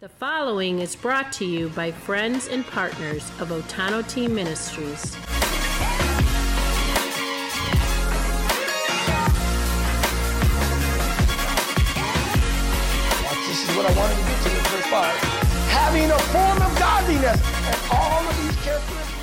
The following is brought to you by friends and partners of Otano Team Ministries. This is what I wanted to get to in verse 5. Having a form of godliness and all of these characteristics.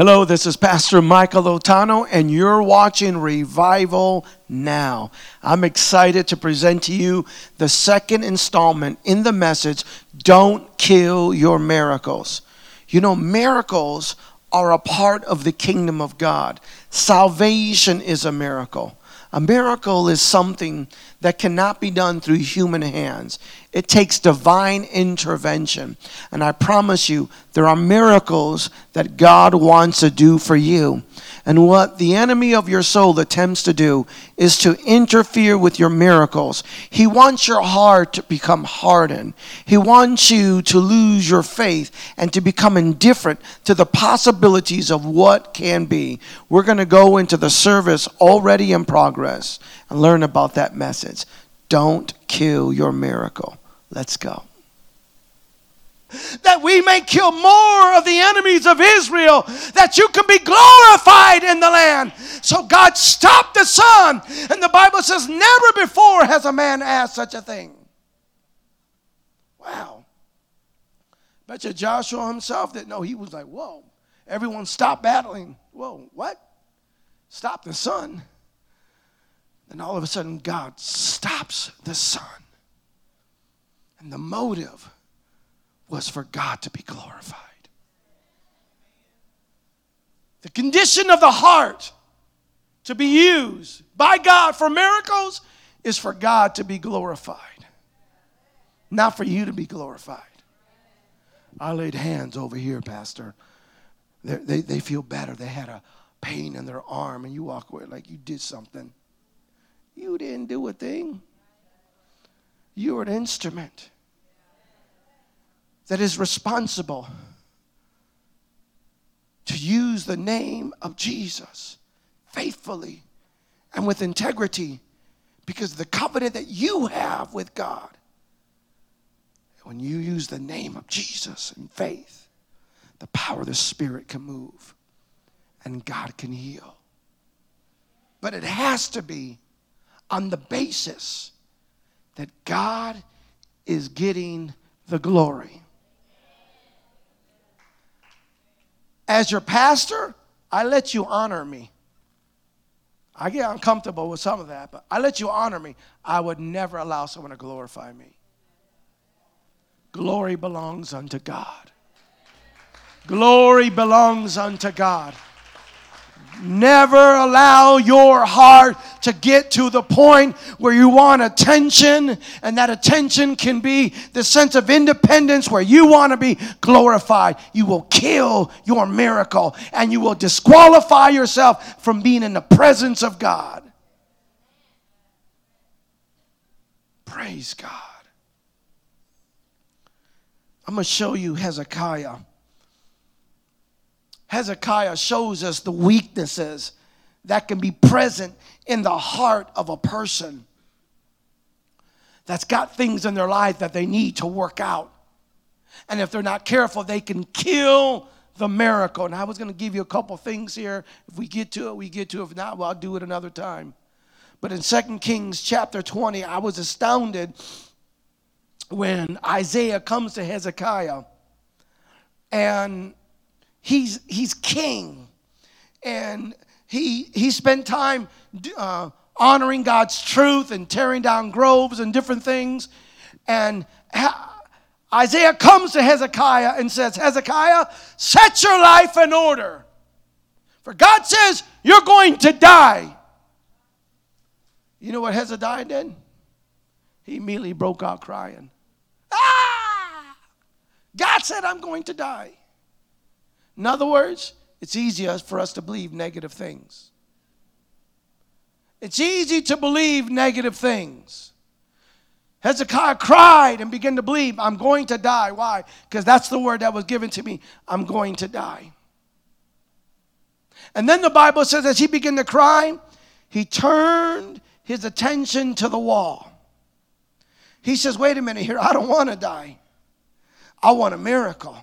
Hello, this is Pastor Michael Otano, and you're watching Revival Now. I'm excited to present to you the second installment in the message Don't Kill Your Miracles. You know, miracles are a part of the kingdom of God, salvation is a miracle. A miracle is something that cannot be done through human hands. It takes divine intervention. And I promise you, there are miracles that God wants to do for you. And what the enemy of your soul attempts to do is to interfere with your miracles. He wants your heart to become hardened. He wants you to lose your faith and to become indifferent to the possibilities of what can be. We're going to go into the service already in progress and learn about that message. Don't kill your miracle. Let's go that we may kill more of the enemies of Israel, that you can be glorified in the land. So God stopped the sun. And the Bible says, never before has a man asked such a thing. Wow. Bet you Joshua himself didn't know. He was like, whoa. Everyone stop battling. Whoa, what? Stop the sun. And all of a sudden, God stops the sun. And the motive was for God to be glorified. The condition of the heart to be used by God for miracles is for God to be glorified, not for you to be glorified. I laid hands over here, Pastor. They're, they they feel better. They had a pain in their arm, and you walk away like you did something. You didn't do a thing, You are an instrument that is responsible to use the name of Jesus faithfully and with integrity because of the covenant that you have with God. When you use the name of Jesus in faith, the power of the Spirit can move and God can heal. But it has to be on the basis that God is getting the glory. As your pastor, I let you honor me. I get uncomfortable with some of that, but I let you honor me. I would never allow someone to glorify me. Glory belongs unto God. Glory belongs unto God. Never allow your heart to get to the point where you want attention, and that attention can be the sense of independence where you want to be glorified. You will kill your miracle and you will disqualify yourself from being in the presence of God. Praise God. I'm going to show you Hezekiah. Hezekiah shows us the weaknesses that can be present in the heart of a person that's got things in their life that they need to work out. And if they're not careful, they can kill the miracle. And I was going to give you a couple things here. If we get to it, we get to it. If not, well, I'll do it another time. But in 2 Kings chapter 20, I was astounded when Isaiah comes to Hezekiah and he's, he's king. And he, he spent time uh, honoring God's truth and tearing down groves and different things. And ha- Isaiah comes to Hezekiah and says, Hezekiah, set your life in order. For God says, you're going to die. You know what Hezekiah did? He immediately broke out crying. Ah! God said, I'm going to die. In other words, it's easier for us to believe negative things. It's easy to believe negative things. Hezekiah cried and began to believe, I'm going to die. Why? Because that's the word that was given to me. I'm going to die. And then the Bible says, as he began to cry, he turned his attention to the wall. He says, Wait a minute here, I don't want to die. I want a miracle.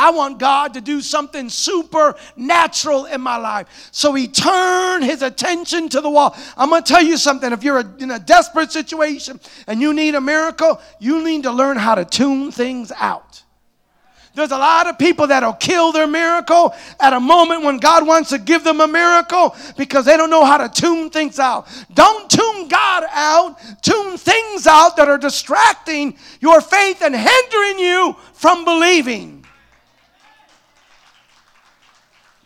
I want God to do something supernatural in my life. So he turned his attention to the wall. I'm going to tell you something. If you're in a desperate situation and you need a miracle, you need to learn how to tune things out. There's a lot of people that'll kill their miracle at a moment when God wants to give them a miracle because they don't know how to tune things out. Don't tune God out, tune things out that are distracting your faith and hindering you from believing.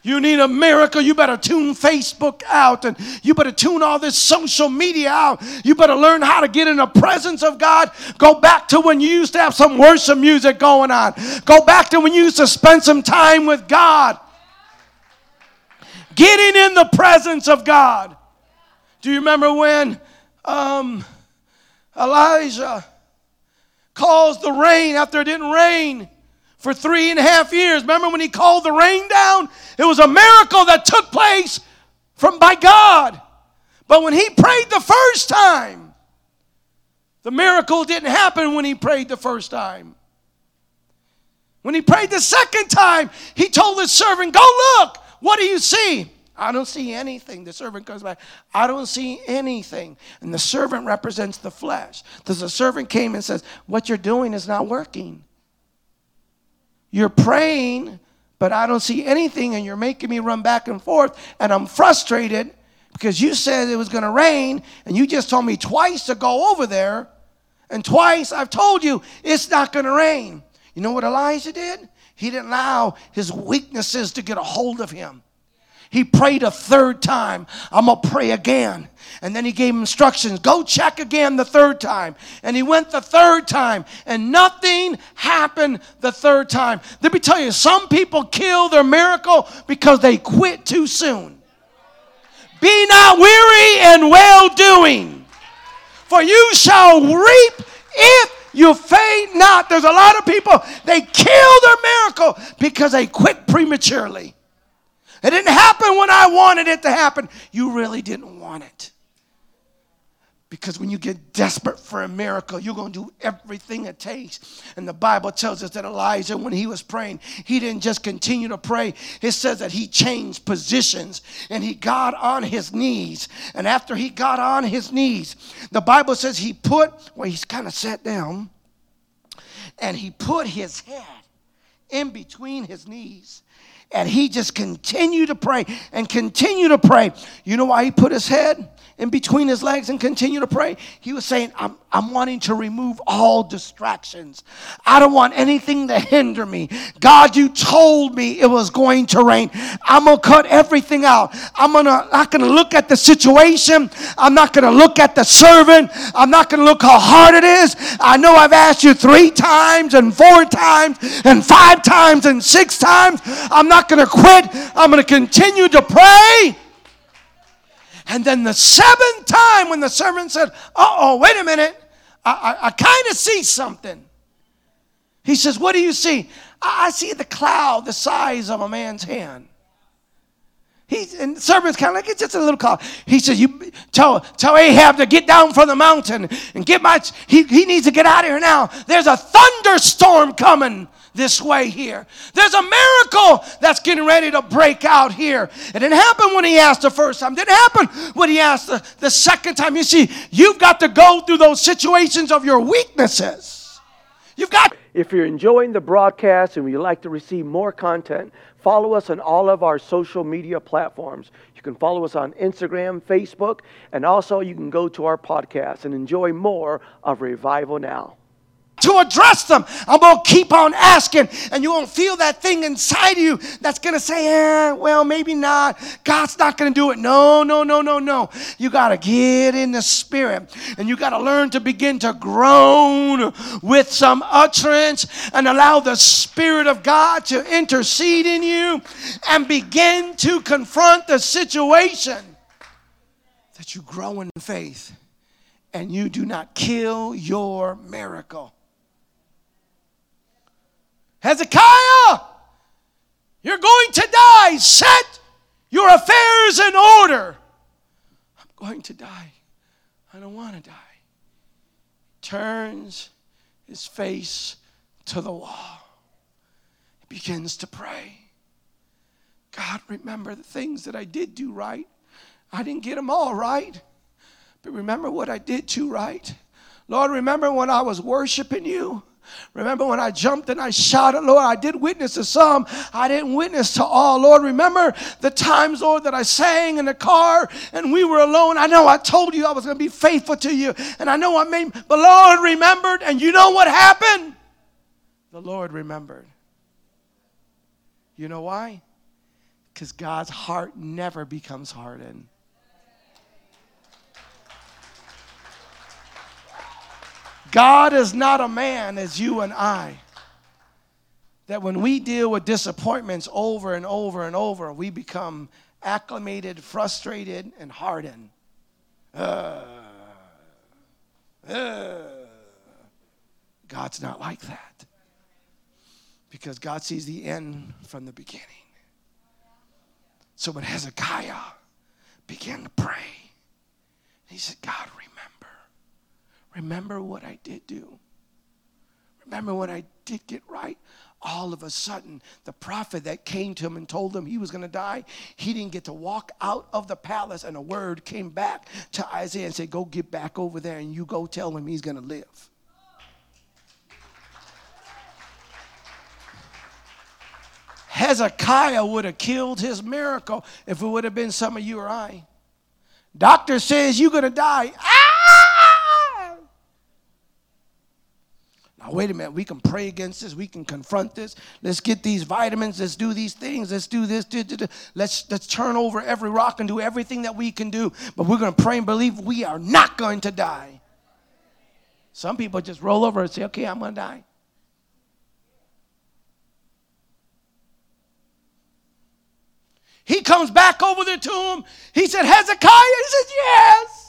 You need a miracle. You better tune Facebook out and you better tune all this social media out. You better learn how to get in the presence of God. Go back to when you used to have some worship music going on. Go back to when you used to spend some time with God. Getting in the presence of God. Do you remember when um, Elijah caused the rain after it didn't rain? For three and a half years. Remember when he called the rain down? It was a miracle that took place from by God. But when he prayed the first time, the miracle didn't happen when he prayed the first time. When he prayed the second time, he told his servant, Go look, what do you see? I don't see anything. The servant comes back. I don't see anything. And the servant represents the flesh. Because the servant came and says, What you're doing is not working. You're praying, but I don't see anything, and you're making me run back and forth, and I'm frustrated because you said it was going to rain, and you just told me twice to go over there, and twice I've told you it's not going to rain. You know what Elijah did? He didn't allow his weaknesses to get a hold of him. He prayed a third time. I'm going to pray again. And then he gave instructions go check again the third time. And he went the third time, and nothing happened the third time. Let me tell you, some people kill their miracle because they quit too soon. Be not weary and well doing, for you shall reap if you faint not. There's a lot of people, they kill their miracle because they quit prematurely. It didn't happen when I wanted it to happen. You really didn't want it. Because when you get desperate for a miracle, you're going to do everything it takes. And the Bible tells us that Elijah, when he was praying, he didn't just continue to pray. It says that he changed positions and he got on his knees. And after he got on his knees, the Bible says he put, well, he's kind of sat down and he put his head in between his knees and he just continued to pray and continue to pray. You know why he put his head? in between his legs and continue to pray. He was saying, I'm, I'm wanting to remove all distractions. I don't want anything to hinder me. God, you told me it was going to rain. I'm going to cut everything out. I'm gonna, not going to look at the situation. I'm not going to look at the servant. I'm not going to look how hard it is. I know I've asked you three times and four times and five times and six times. I'm not going to quit. I'm going to continue to pray and then the seventh time, when the servant said, Uh oh, wait a minute, I, I, I kind of see something. He says, What do you see? I, I see the cloud the size of a man's hand. He, and the servant's kind of like, it's just a little cloud. He says, you tell, tell Ahab to get down from the mountain and get my, he, he needs to get out of here now. There's a thunderstorm coming this way here. There's a miracle that's getting ready to break out here. It didn't happen when he asked the first time. It didn't happen when he asked the, the second time. You see, you've got to go through those situations of your weaknesses. You've got. If you're enjoying the broadcast and you'd like to receive more content, follow us on all of our social media platforms. You can follow us on Instagram, Facebook, and also you can go to our podcast and enjoy more of Revival Now to address them. I'm going to keep on asking, and you won't feel that thing inside of you that's going to say, eh, well, maybe not. God's not going to do it. No, no, no, no, no. You got to get in the spirit, and you got to learn to begin to groan with some utterance and allow the Spirit of God to intercede in you and begin to confront the situation that you grow in faith and you do not kill your miracle. Hezekiah, you're going to die. Set your affairs in order. I'm going to die. I don't want to die. turns his face to the wall. He begins to pray. God, remember the things that I did do right. I didn't get them all right, but remember what I did do right. Lord, remember when I was worshiping you. Remember when I jumped and I shouted, Lord, I did witness to some. I didn't witness to all. Lord, remember the times, Lord, that I sang in the car and we were alone. I know I told you I was going to be faithful to you. And I know I made, but Lord remembered. And you know what happened? The Lord remembered. You know why? Because God's heart never becomes hardened. God is not a man as you and I. That when we deal with disappointments over and over and over, we become acclimated, frustrated, and hardened. Uh, uh. God's not like that. Because God sees the end from the beginning. So when Hezekiah began to pray, he said, God, Remember what I did do. Remember what I did get right. All of a sudden, the prophet that came to him and told him he was going to die, he didn't get to walk out of the palace, and a word came back to Isaiah and said, Go get back over there and you go tell him he's going to live. Hezekiah would have killed his miracle if it would have been some of you or I. Doctor says you're going to die. Ah! Now, wait a minute, we can pray against this, we can confront this. Let's get these vitamins, let's do these things, let's do this, do, do, do. Let's, let's turn over every rock and do everything that we can do. But we're going to pray and believe we are not going to die. Some people just roll over and say, okay, I'm going to die. He comes back over there to him. He said, Hezekiah? He says, yes.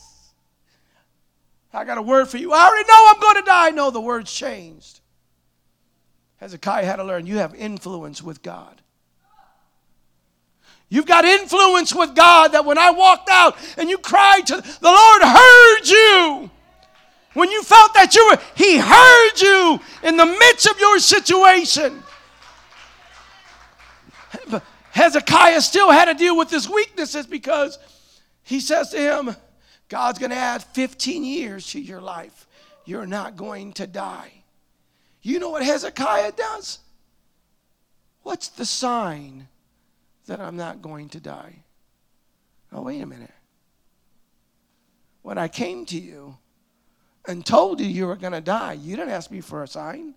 I got a word for you. I already know I'm going to die. No, the word's changed. Hezekiah had to learn you have influence with God. You've got influence with God that when I walked out and you cried to the Lord heard you. When you felt that you were, He heard you in the midst of your situation. Hezekiah still had to deal with his weaknesses because he says to him, God's going to add 15 years to your life. You're not going to die. You know what Hezekiah does? What's the sign that I'm not going to die? Oh, wait a minute. When I came to you and told you you were going to die, you didn't ask me for a sign.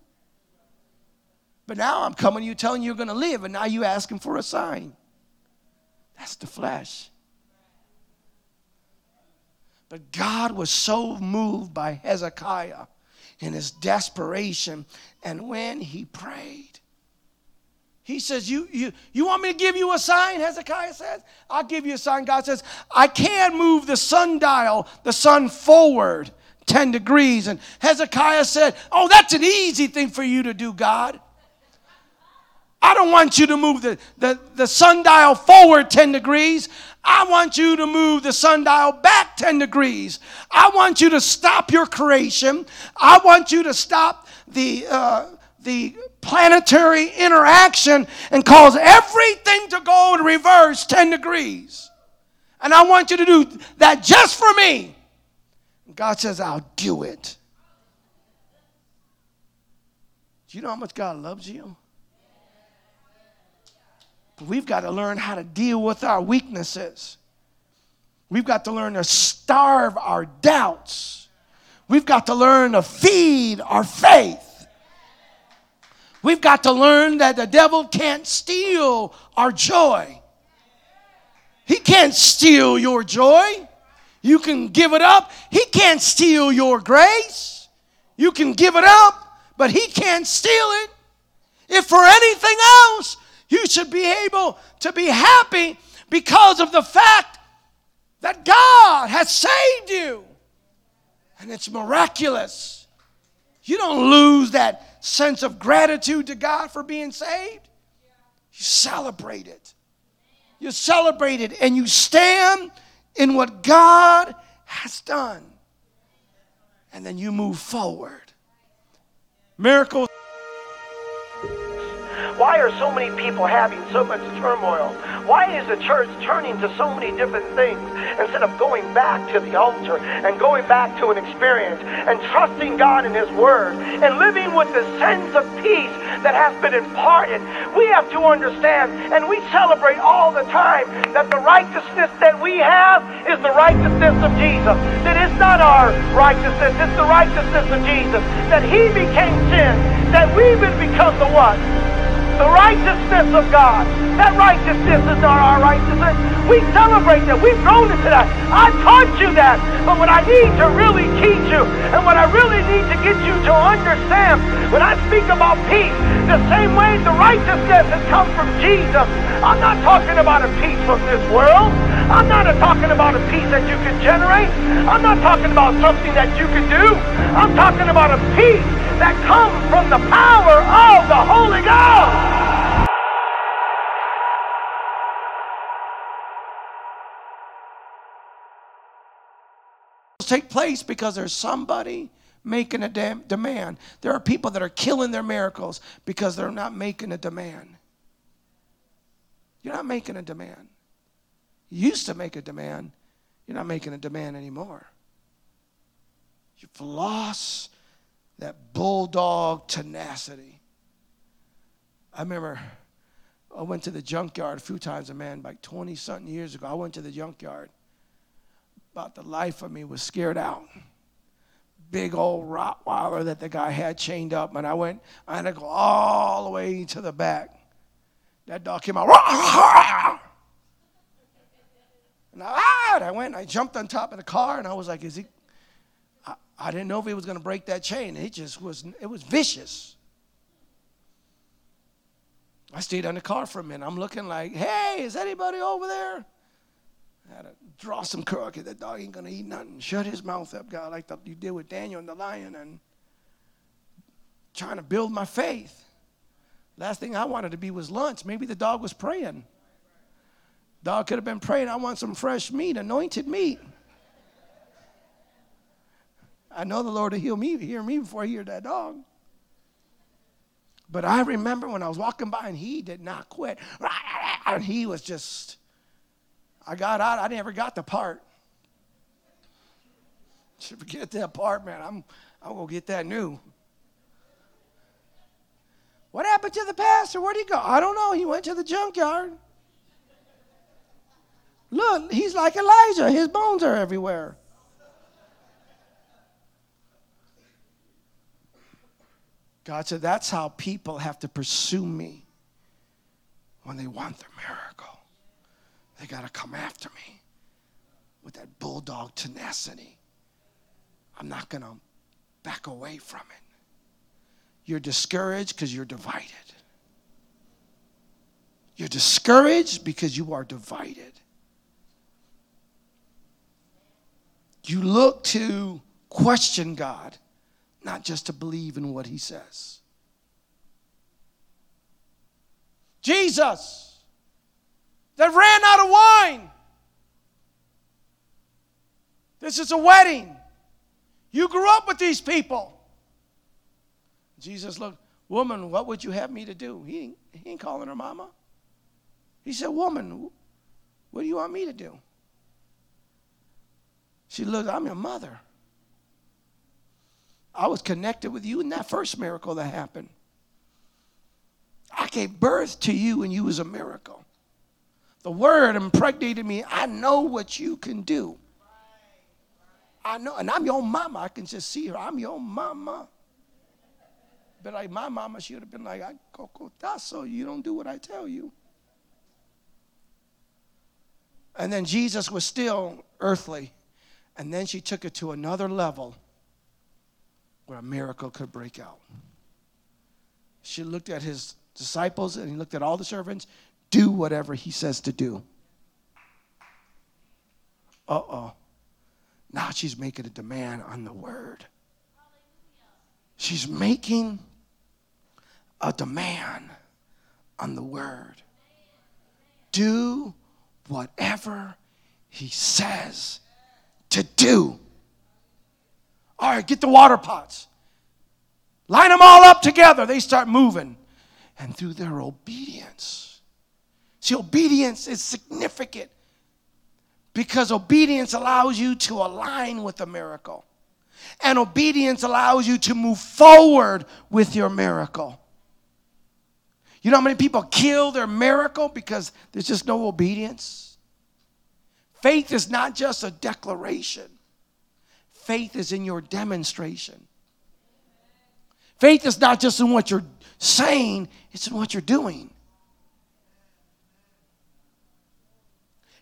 But now I'm coming to you telling you you're going to live, and now you're asking for a sign. That's the flesh. But God was so moved by Hezekiah in his desperation. And when he prayed, he says, you, you, you want me to give you a sign? Hezekiah says, I'll give you a sign. God says, I can move the sundial, the sun forward 10 degrees. And Hezekiah said, Oh, that's an easy thing for you to do, God. I don't want you to move the, the, the sundial forward 10 degrees. I want you to move the sundial back 10 degrees. I want you to stop your creation. I want you to stop the, uh, the planetary interaction and cause everything to go in reverse 10 degrees. And I want you to do that just for me. God says, I'll do it. Do you know how much God loves you? We've got to learn how to deal with our weaknesses. We've got to learn to starve our doubts. We've got to learn to feed our faith. We've got to learn that the devil can't steal our joy. He can't steal your joy. You can give it up. He can't steal your grace. You can give it up, but he can't steal it. If for anything else, you should be able to be happy because of the fact that God has saved you. And it's miraculous. You don't lose that sense of gratitude to God for being saved. You celebrate it. You celebrate it and you stand in what God has done. and then you move forward. Miracles. Why are so many people having so much turmoil? Why is the church turning to so many different things instead of going back to the altar and going back to an experience and trusting God in His Word and living with the sense of peace that has been imparted? We have to understand, and we celebrate all the time, that the righteousness that we have is the righteousness of Jesus. That it's not our righteousness, it's the righteousness of Jesus. That He became sin, that we would become the what? The righteousness of God. That righteousness is not our righteousness. We celebrate that. We've grown into that. I taught you that. But what I need to really teach you and what I really need to get you to understand when I speak about peace, the same way the righteousness has come from Jesus, I'm not talking about a peace from this world. I'm not talking about a peace that you can generate. I'm not talking about something that you can do. I'm talking about a peace that comes from the power of the Holy Ghost. Take place because there's somebody making a damn demand. There are people that are killing their miracles because they're not making a demand. You're not making a demand. You used to make a demand. You're not making a demand anymore. You've lost that bulldog tenacity. I remember I went to the junkyard a few times, a man, like 20 something years ago. I went to the junkyard. About the life of me was scared out. Big old Rottweiler that the guy had chained up, and I went, I had to go all the way to the back. That dog came out, and I, I went, I jumped on top of the car, and I was like, is he I didn't know if he was going to break that chain. It just was, it was vicious. I stayed on the car for a minute. I'm looking like, hey, is anybody over there? I had to draw some curl that dog ain't going to eat nothing. Shut his mouth up, God, like the, you did with Daniel and the lion, and trying to build my faith. Last thing I wanted to be was lunch. Maybe the dog was praying. Dog could have been praying, I want some fresh meat, anointed meat. I know the Lord will heal me, hear me before I hear that dog. But I remember when I was walking by and he did not quit. And he was just, I got out, I never got the part. Should forget that part, man. I'm, I'm going to get that new. What happened to the pastor? Where'd he go? I don't know. He went to the junkyard. Look, he's like Elijah. His bones are everywhere. God said, That's how people have to pursue me when they want their miracle. They got to come after me with that bulldog tenacity. I'm not going to back away from it. You're discouraged because you're divided. You're discouraged because you are divided. You look to question God not just to believe in what he says. Jesus, that ran out of wine. This is a wedding. You grew up with these people. Jesus looked, Woman, what would you have me to do? He ain't, he ain't calling her mama. He said, Woman, what do you want me to do? She looked, I'm your mother. I was connected with you in that first miracle that happened. I gave birth to you and you was a miracle. The word impregnated me. I know what you can do. I know, and I'm your mama. I can just see her. I'm your mama. But like my mama, she would have been like, I so you don't do what I tell you. And then Jesus was still earthly. And then she took it to another level where a miracle could break out. She looked at his disciples and he looked at all the servants. Do whatever he says to do. Uh oh. Now she's making a demand on the word. She's making a demand on the word. Do whatever he says to do. All right, get the water pots. Line them all up together. They start moving. And through their obedience. See, obedience is significant because obedience allows you to align with the miracle. And obedience allows you to move forward with your miracle. You know how many people kill their miracle because there's just no obedience? Faith is not just a declaration, faith is in your demonstration. Faith is not just in what you're saying, it's in what you're doing.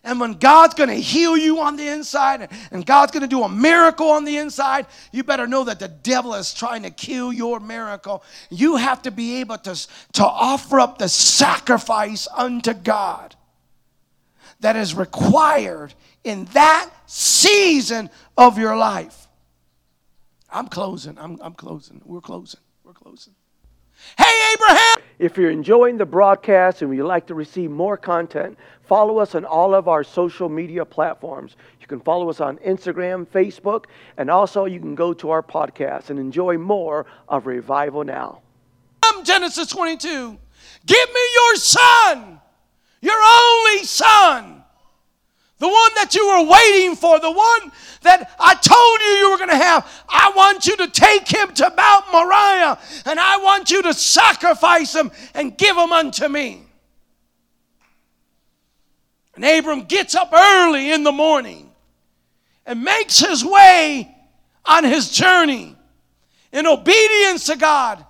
And when God's going to heal you on the inside and God's going to do a miracle on the inside, you better know that the devil is trying to kill your miracle. You have to be able to, to offer up the sacrifice unto God that is required in that season of your life. I'm closing. I'm, I'm closing. We're closing. We're closing. Hey, Abraham! If you're enjoying the broadcast and you'd like to receive more content, follow us on all of our social media platforms. You can follow us on Instagram, Facebook, and also you can go to our podcast and enjoy more of Revival Now. I'm Genesis 22. Give me your son, your only son the one that you were waiting for, the one that I told you you were going to have. I want you to take him to Mount Moriah and I want you to sacrifice him and give him unto me. And Abram gets up early in the morning and makes his way on his journey in obedience to God,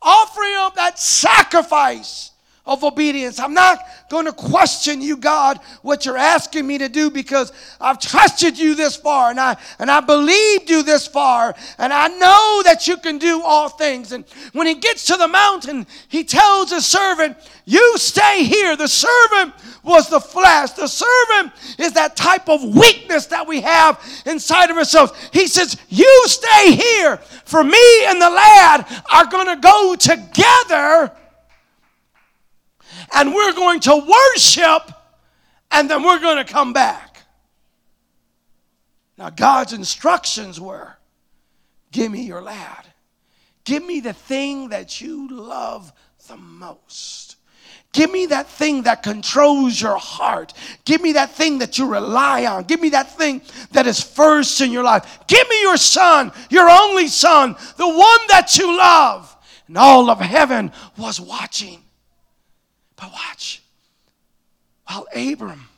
offering up that sacrifice of obedience. I'm not going to question you, God, what you're asking me to do because I've trusted you this far and I and I believed you this far and I know that you can do all things. And when he gets to the mountain, he tells his servant, "You stay here." The servant was the flesh. The servant is that type of weakness that we have inside of ourselves. He says, "You stay here. For me and the lad are going to go together." And we're going to worship and then we're going to come back. Now, God's instructions were give me your lad, give me the thing that you love the most. Give me that thing that controls your heart. Give me that thing that you rely on. Give me that thing that is first in your life. Give me your son, your only son, the one that you love. And all of heaven was watching. But watch. While Abram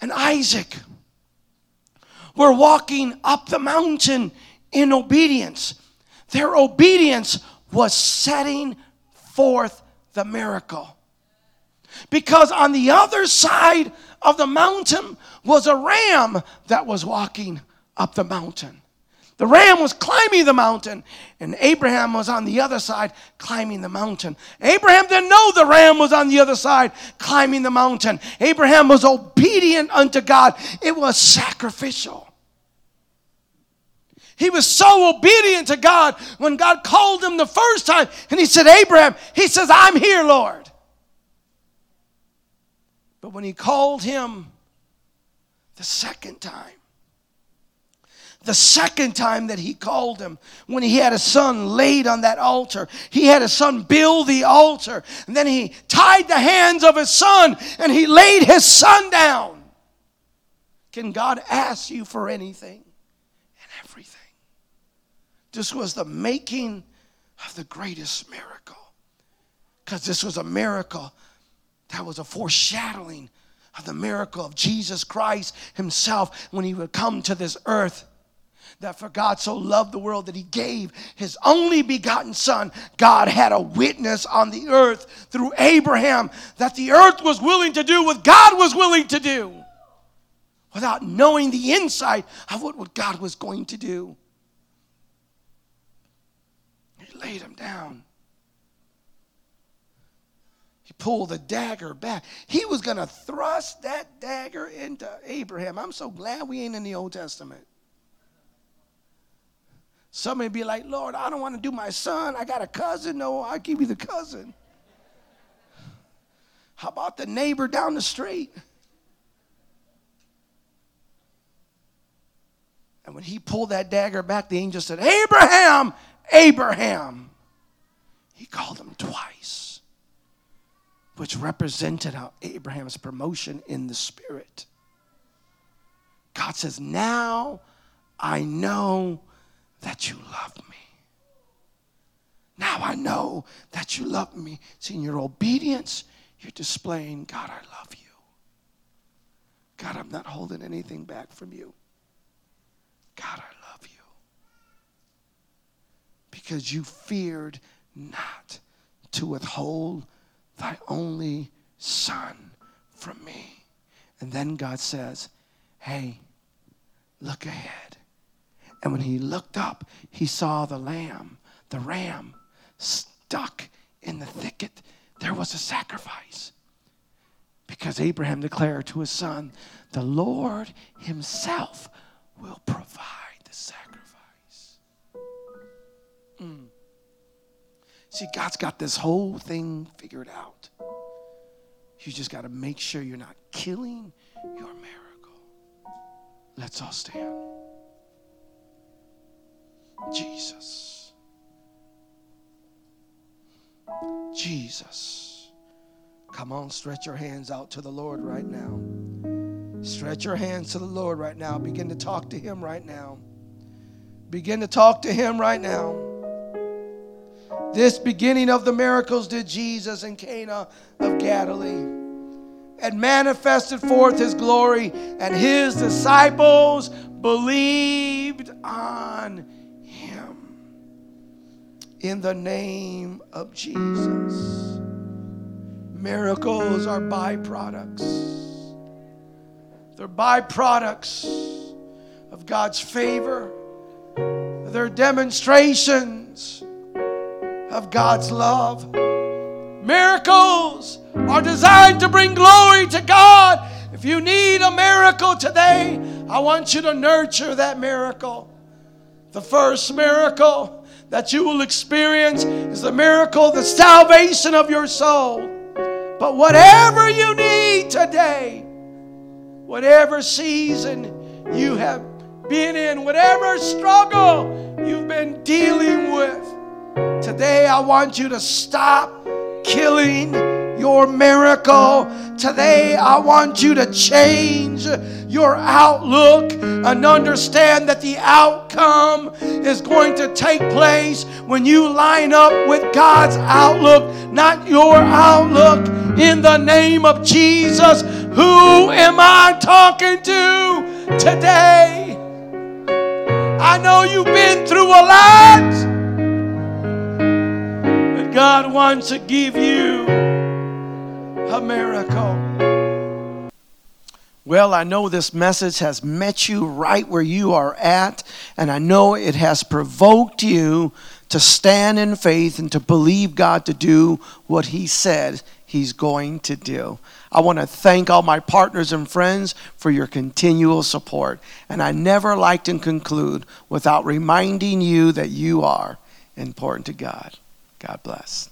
and Isaac were walking up the mountain in obedience, their obedience was setting forth the miracle. Because on the other side of the mountain was a ram that was walking up the mountain. The ram was climbing the mountain, and Abraham was on the other side climbing the mountain. Abraham didn't know the ram was on the other side climbing the mountain. Abraham was obedient unto God, it was sacrificial. He was so obedient to God when God called him the first time and he said, Abraham, he says, I'm here, Lord. But when he called him the second time, the second time that he called him, when he had a son laid on that altar, he had a son build the altar. And then he tied the hands of his son and he laid his son down. Can God ask you for anything and everything? This was the making of the greatest miracle. Because this was a miracle that was a foreshadowing of the miracle of Jesus Christ Himself when He would come to this earth that for God so loved the world that he gave his only begotten son. God had a witness on the earth through Abraham that the earth was willing to do what God was willing to do without knowing the insight of what, God was going to do. He laid him down. He pulled the dagger back. He was going to thrust that dagger into Abraham. I'm so glad we ain't in the Old Testament. Some may be like, Lord, I don't want to do my son. I got a cousin. No, I'll give you the cousin. How about the neighbor down the street? And when he pulled that dagger back, the angel said, Abraham, Abraham. He called him twice, which represented how Abraham's promotion in the spirit. God says, Now I know that you love me. Now I know that you love me. See, in your obedience, you're displaying, God, I love you. God, I'm not holding anything back from you. God, I love you. Because you feared not to withhold thy only son from me. And then God says, Hey, look ahead. And when he looked up, he saw the lamb, the ram, stuck in the thicket. There was a sacrifice. Because Abraham declared to his son, The Lord himself will provide the sacrifice. Mm. See, God's got this whole thing figured out. You just got to make sure you're not killing your miracle. Let's all stand. Jesus. Jesus. Come on, stretch your hands out to the Lord right now. Stretch your hands to the Lord right now. Begin to talk to Him right now. Begin to talk to Him right now. This beginning of the miracles did Jesus in Cana of Galilee and manifested forth his glory, and his disciples believed on. In the name of Jesus. Miracles are byproducts. They're byproducts of God's favor. They're demonstrations of God's love. Miracles are designed to bring glory to God. If you need a miracle today, I want you to nurture that miracle. The first miracle that you will experience is the miracle, the salvation of your soul. But whatever you need today, whatever season you have been in, whatever struggle you've been dealing with, today I want you to stop killing your miracle. Today, I want you to change your outlook and understand that the outcome is going to take place when you line up with God's outlook, not your outlook. In the name of Jesus, who am I talking to today? I know you've been through a lot, but God wants to give you a miracle. Well, I know this message has met you right where you are at, and I know it has provoked you to stand in faith and to believe God to do what He said He's going to do. I want to thank all my partners and friends for your continual support. And I never like to conclude without reminding you that you are important to God. God bless.